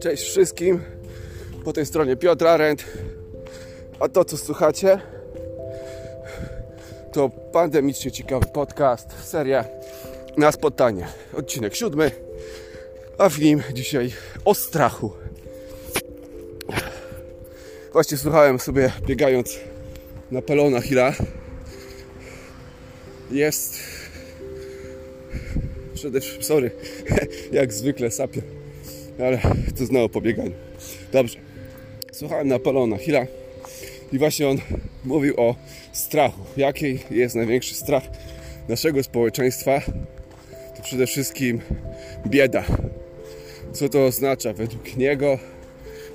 Cześć wszystkim. Po tej stronie Piotr Arendt. A to co słuchacie to pandemicznie ciekawy podcast, seria na spotkanie. Odcinek siódmy, a w nim dzisiaj o strachu. Właśnie słuchałem sobie biegając na Pelona Hilla. Jest przede wszystkim, sorry, jak zwykle sapię, ale to znowu po bieganiu. Dobrze, słuchałem na Pelona Hilla i właśnie on mówił o strachu. Jaki jest największy strach naszego społeczeństwa? To przede wszystkim bieda. Co to oznacza według niego?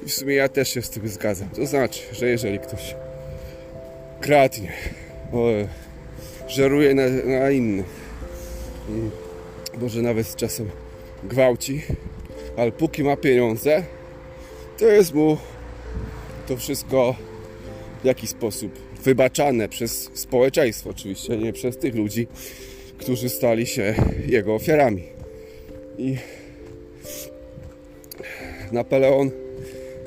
I w sumie ja też się z tym zgadzam. To znaczy, że jeżeli ktoś kradnie, żeruje na, na innych, może nawet czasem gwałci, ale póki ma pieniądze, to jest mu to wszystko w jakiś sposób wybaczane przez społeczeństwo, oczywiście, nie przez tych ludzi, którzy stali się jego ofiarami. I Napoleon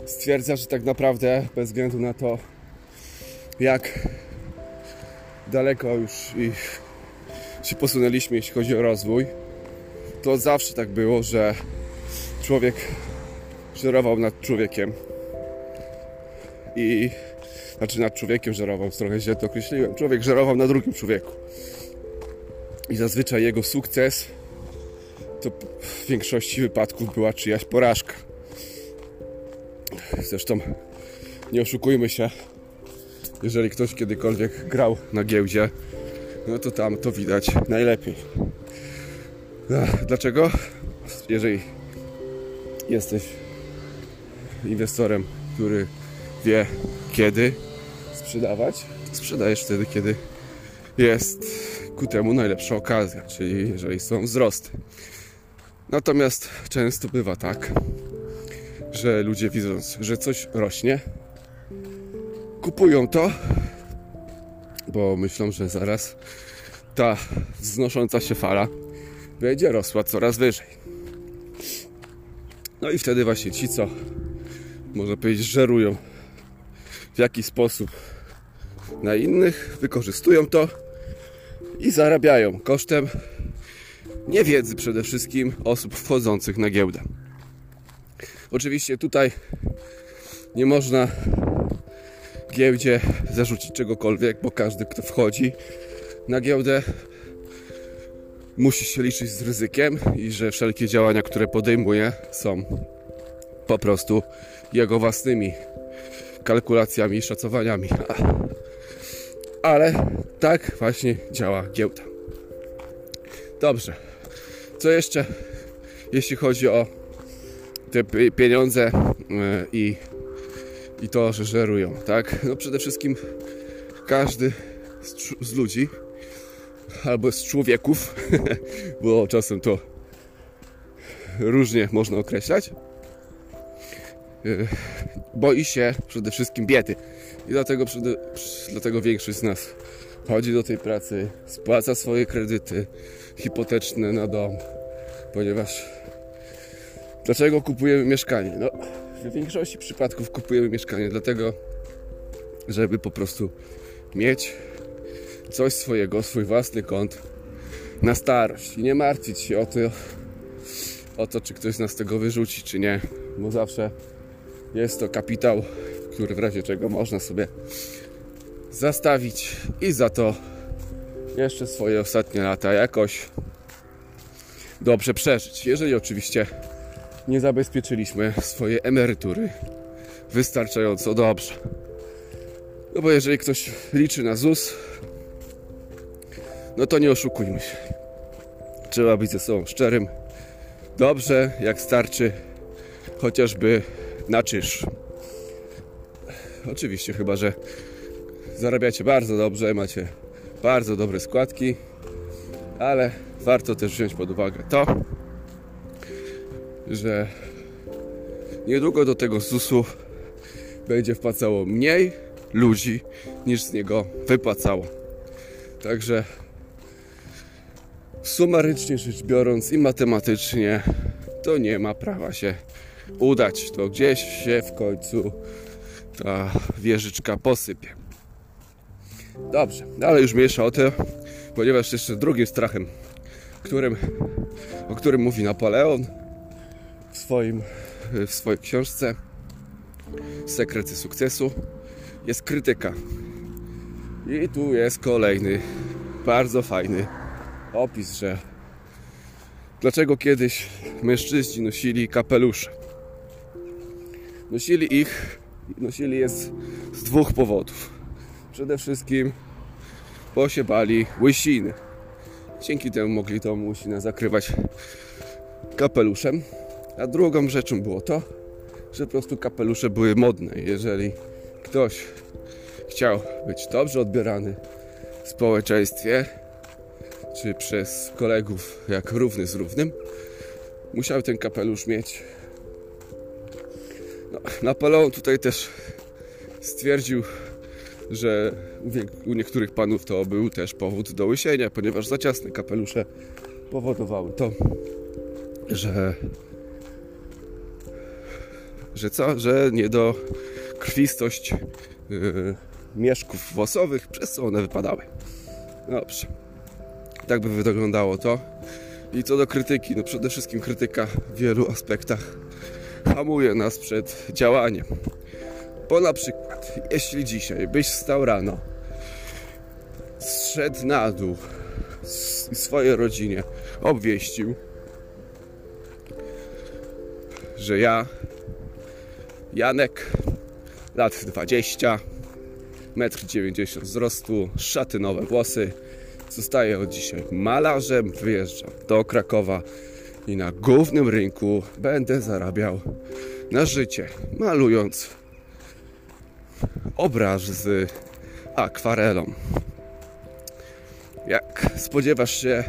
stwierdza, że tak naprawdę bez względu na to, jak daleko już się posunęliśmy, jeśli chodzi o rozwój, to zawsze tak było, że człowiek żerował nad człowiekiem i znaczy nad człowiekiem żerował, trochę źle to określiłem. Człowiek żerował na drugim człowieku. I zazwyczaj jego sukces to w większości wypadków była czyjaś porażka. Zresztą nie oszukujmy się, jeżeli ktoś kiedykolwiek grał na giełdzie, no to tam to widać najlepiej. Dlaczego? Jeżeli jesteś inwestorem, który wie kiedy sprzedawać, sprzedajesz wtedy, kiedy jest ku temu najlepsza okazja, czyli jeżeli są wzrosty. Natomiast często bywa tak, że ludzie widząc, że coś rośnie, kupują to, bo myślą, że zaraz ta wznosząca się fala będzie rosła coraz wyżej. No i wtedy właśnie ci, co można powiedzieć, żerują w jaki sposób na innych, wykorzystują to i zarabiają kosztem niewiedzy przede wszystkim osób wchodzących na giełdę. Oczywiście tutaj nie można giełdzie zarzucić czegokolwiek, bo każdy, kto wchodzi na giełdę, musi się liczyć z ryzykiem i że wszelkie działania, które podejmuje, są po prostu jego własnymi kalkulacjami i szacowaniami. Ale tak właśnie działa giełda. Dobrze. Co jeszcze, jeśli chodzi o te pieniądze e, i, i to, że żerują, tak? No przede wszystkim każdy z, z ludzi albo z człowieków, bo czasem to różnie można określać, e, boi się przede wszystkim biedy. I dlatego, dlatego większość z nas chodzi do tej pracy, spłaca swoje kredyty hipoteczne na dom, ponieważ dlaczego kupujemy mieszkanie? No, w większości przypadków kupujemy mieszkanie dlatego, żeby po prostu mieć coś swojego, swój własny kąt na starość i nie martwić się o to, o to, czy ktoś nas tego wyrzuci, czy nie, bo zawsze jest to kapitał, który w razie czego można sobie zastawić i za to jeszcze swoje ostatnie lata jakoś dobrze przeżyć. Jeżeli oczywiście nie zabezpieczyliśmy swojej emerytury wystarczająco dobrze. No bo jeżeli ktoś liczy na ZUS, no to nie oszukujmy się. Trzeba być ze sobą szczerym. Dobrze, jak starczy chociażby na czyż. Oczywiście, chyba że zarabiacie bardzo dobrze, macie bardzo dobre składki, ale warto też wziąć pod uwagę to, że niedługo do tego ZUS-u będzie wpłacało mniej ludzi niż z niego wypłacało. Także sumarycznie rzecz biorąc i matematycznie to nie ma prawa się udać. To gdzieś się w końcu ta wieżyczka posypie. Dobrze, ale już mniejsza o to, ponieważ jeszcze drugim strachem, którym, o którym mówi Napoleon w, swoim, w swojej książce Sekrety sukcesu, jest krytyka. I tu jest kolejny bardzo fajny opis, że dlaczego kiedyś mężczyźni nosili kapelusze. Nosili ich, nosili je z, z dwóch powodów. Przede wszystkim, bo się bali łysiny. Dzięki temu mogli tą łysinę zakrywać kapeluszem. A drugą rzeczą było to, że po prostu kapelusze były modne. Jeżeli ktoś chciał być dobrze odbierany w społeczeństwie, czy przez kolegów jak równy z równym, musiał ten kapelusz mieć. No, Napoleon tutaj też stwierdził, że u niektórych panów to był też powód do łysienia, ponieważ za ciasne kapelusze powodowały to, że że co? Że nie do krwistość yy, mieszków włosowych, przez co one wypadały. Dobrze. Tak by wyglądało to. I co do krytyki, no przede wszystkim krytyka w wielu aspektach hamuje nas przed działaniem. Bo na przykład, jeśli dzisiaj byś wstał rano, zszedł na dół i swojej rodzinie obwieścił, że ja, Janek, lat 20, 1,90 m wzrostu, szatynowe włosy, zostaję od dzisiaj malarzem, wyjeżdżam do Krakowa i na głównym rynku będę zarabiał na życie, malując obraz z akwarelą. Jak spodziewasz się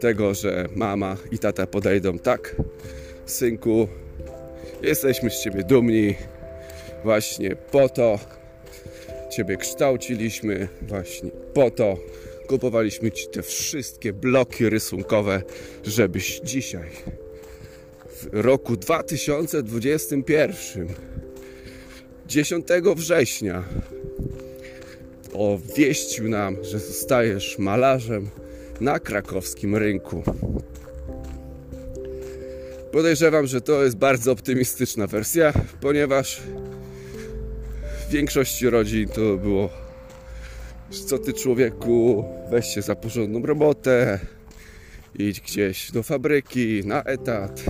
tego, że mama i tata podejdą tak, synku, jesteśmy z ciebie dumni, właśnie po to ciebie kształciliśmy, właśnie po to kupowaliśmy ci te wszystkie bloki rysunkowe, żebyś dzisiaj w roku 2021 10 września obwieścił nam, że zostajesz malarzem na krakowskim rynku. Podejrzewam, że to jest bardzo optymistyczna wersja, ponieważ większości rodzin to było co ty człowieku, weź się za porządną robotę, idź gdzieś do fabryki, na etat,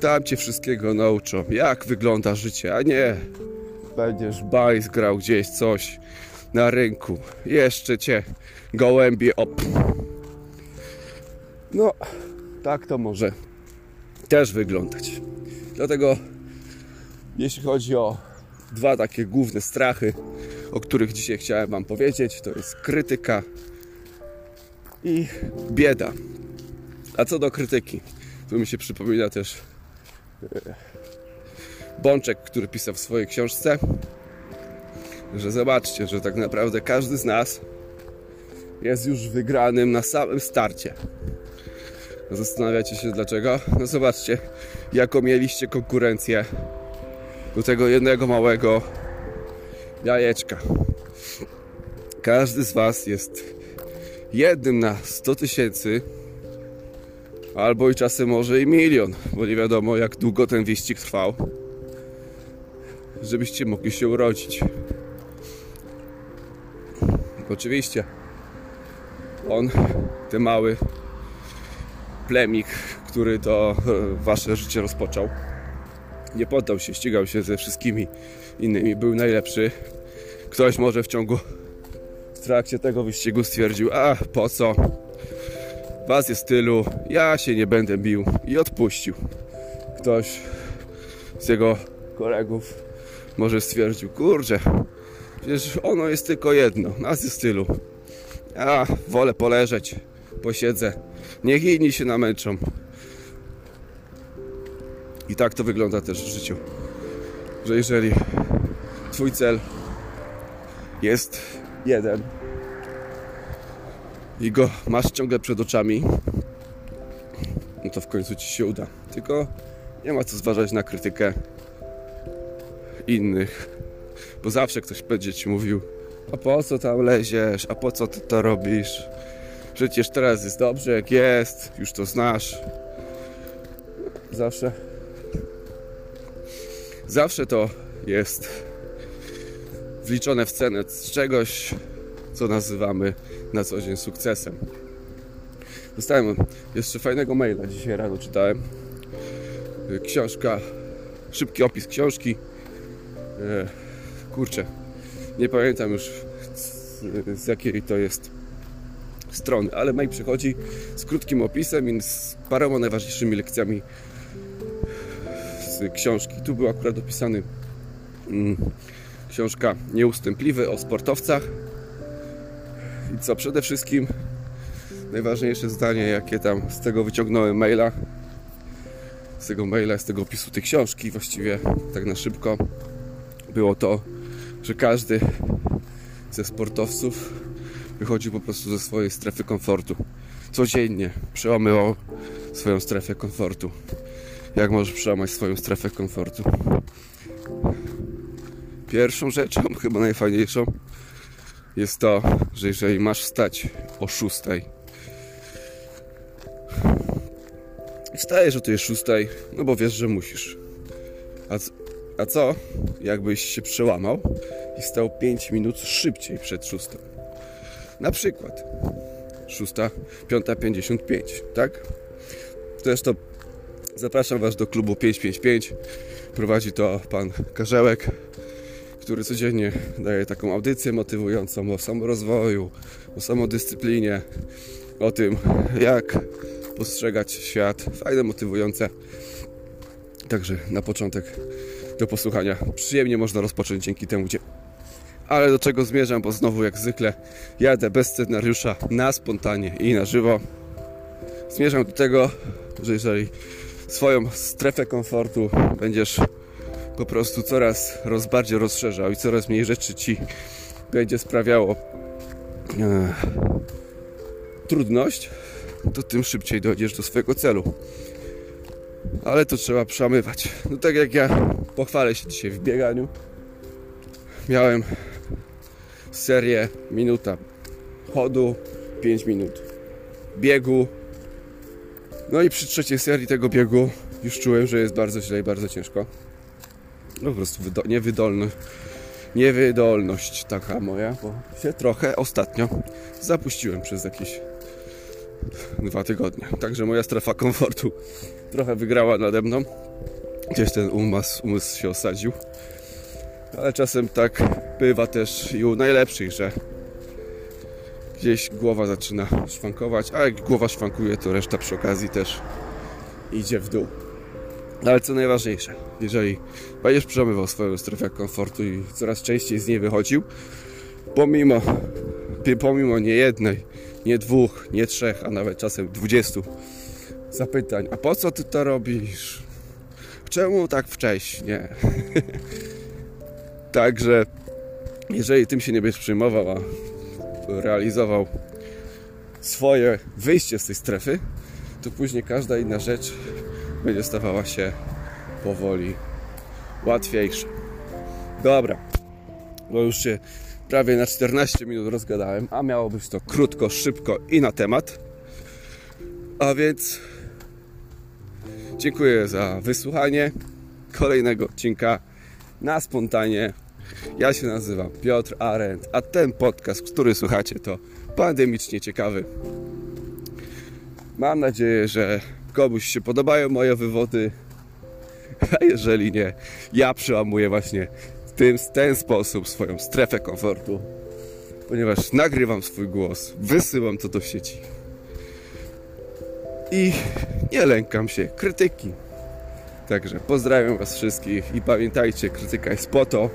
tam cię wszystkiego nauczą, jak wygląda życie, a nie będziesz bajs grał gdzieś coś na rynku, jeszcze cię gołębie op. No, tak to może też wyglądać. Dlatego jeśli chodzi o dwa takie główne strachy, o których dzisiaj chciałem Wam powiedzieć, to jest krytyka i bieda. A co do krytyki, tu mi się przypomina też e, Bączek, który pisał w swojej książce, że zobaczcie, że tak naprawdę każdy z nas jest już wygranym na samym starcie. Zastanawiacie się dlaczego? No zobaczcie, jaką mieliście konkurencję do tego jednego małego jajeczka. Każdy z Was jest jednym na 100 tysięcy, albo i czasem może i milion, bo nie wiadomo jak długo ten wyścig trwał, żebyście mogli się urodzić. Oczywiście on, ten mały plemik, który to e, wasze życie rozpoczął, nie poddał się, ścigał się ze wszystkimi innymi, był najlepszy. Ktoś może w ciągu, w trakcie tego wyścigu stwierdził, a po co, was jest tylu, ja się nie będę bił i odpuścił. Ktoś z jego kolegów może stwierdził, kurczę, przecież ono jest tylko jedno, nas jest tylu. Ja wolę poleżeć, posiedzę, niech inni się namęczą. I tak to wygląda też w życiu. Że jeżeli Twój cel jest jeden i go masz ciągle przed oczami, no to w końcu ci się uda. Tylko nie ma co zważać na krytykę innych, bo zawsze ktoś będzie ci mówił, a po co tam leziesz, a po co ty to robisz? Przecież teraz jest dobrze jak jest, już to znasz. Zawsze. Zawsze to jest wliczone w cenę z czegoś, co nazywamy na co dzień sukcesem. Dostałem jeszcze fajnego maila dzisiaj rano czytałem. Książka, szybki opis książki. E, Kurczę, nie pamiętam już z, z jakiej to jest strony, ale mail przychodzi z krótkim opisem i z paroma najważniejszymi lekcjami książki. Tu był akurat opisany mm, książka Nieustępliwy o sportowcach. I co przede wszystkim najważniejsze zdanie, jakie tam z tego wyciągnąłem maila, z tego maila, z tego opisu tej książki, właściwie tak na szybko, było to, że każdy ze sportowców wychodził po prostu ze swojej strefy komfortu. Codziennie przełamywał swoją strefę komfortu. Jak możesz przełamać swoją strefę komfortu? Pierwszą rzeczą, chyba najfajniejszą, jest to, że jeżeli masz wstać o 6, wstajesz o tej 6, no bo wiesz, że musisz. A, a co, jakbyś się przełamał i stał 5 minut szybciej przed 6? Na przykład 6, 5.55, tak? Zresztą zapraszam Was do klubu 555. Prowadzi to pan Karzełek, który codziennie daje taką audycję motywującą o samorozwoju, o samodyscyplinie, o tym, jak postrzegać świat. Fajne, motywujące. Także na początek do posłuchania. Przyjemnie można rozpocząć dzięki temu dzień. Ale do czego zmierzam, bo znowu jak zwykle jadę bez scenariusza, na spontanie i na żywo. Zmierzam do tego, że jeżeli swoją strefę komfortu będziesz po prostu coraz roz, bardziej rozszerzał i coraz mniej rzeczy ci będzie sprawiało e, trudność, to tym szybciej dojdziesz do swojego celu. Ale to trzeba przemywać. No tak jak ja pochwalę się dzisiaj w bieganiu. Miałem serię minuta chodu, 5 minut biegu. No i przy trzeciej serii tego biegu już czułem, że jest bardzo źle i bardzo ciężko. No po prostu wydo- niewydolność, niewydolność taka moja, bo się trochę ostatnio zapuściłem przez jakieś dwa tygodnie. Także moja strefa komfortu trochę wygrała nade mną. Gdzieś ten umysł, umysł się osadził. Ale czasem tak bywa też i u najlepszych, że gdzieś głowa zaczyna szwankować, a jak głowa szwankuje, to reszta przy okazji też idzie w dół. No Ale co najważniejsze, jeżeli będziesz przemywał swoją strefę komfortu i coraz częściej z niej wychodził, pomimo, pomimo nie jednej, nie dwóch, nie trzech, a nawet czasem dwudziestu zapytań, a po co ty to robisz? Czemu tak wcześnie? Także jeżeli tym się nie będziesz przejmował, a realizował swoje wyjście z tej strefy, to później każda inna rzecz będzie stawała się powoli łatwiejsza. Dobra, bo już się prawie na 14 minut rozgadałem, a miało być to krótko, szybko i na temat. A więc dziękuję za wysłuchanie kolejnego odcinka na spontanie. Ja się nazywam Piotr Arendt, a ten podcast, który słuchacie, to pandemicznie ciekawy. Mam nadzieję, że komuś się podobają moje wywody, a jeżeli nie, ja przełamuję właśnie tym, w ten sposób swoją strefę komfortu, ponieważ nagrywam swój głos, wysyłam to do sieci i nie lękam się krytyki. Także pozdrawiam Was wszystkich i pamiętajcie, krytyka jest po to,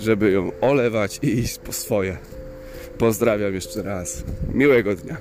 żeby ją olewać i iść po swoje. Pozdrawiam jeszcze raz. Miłego dnia.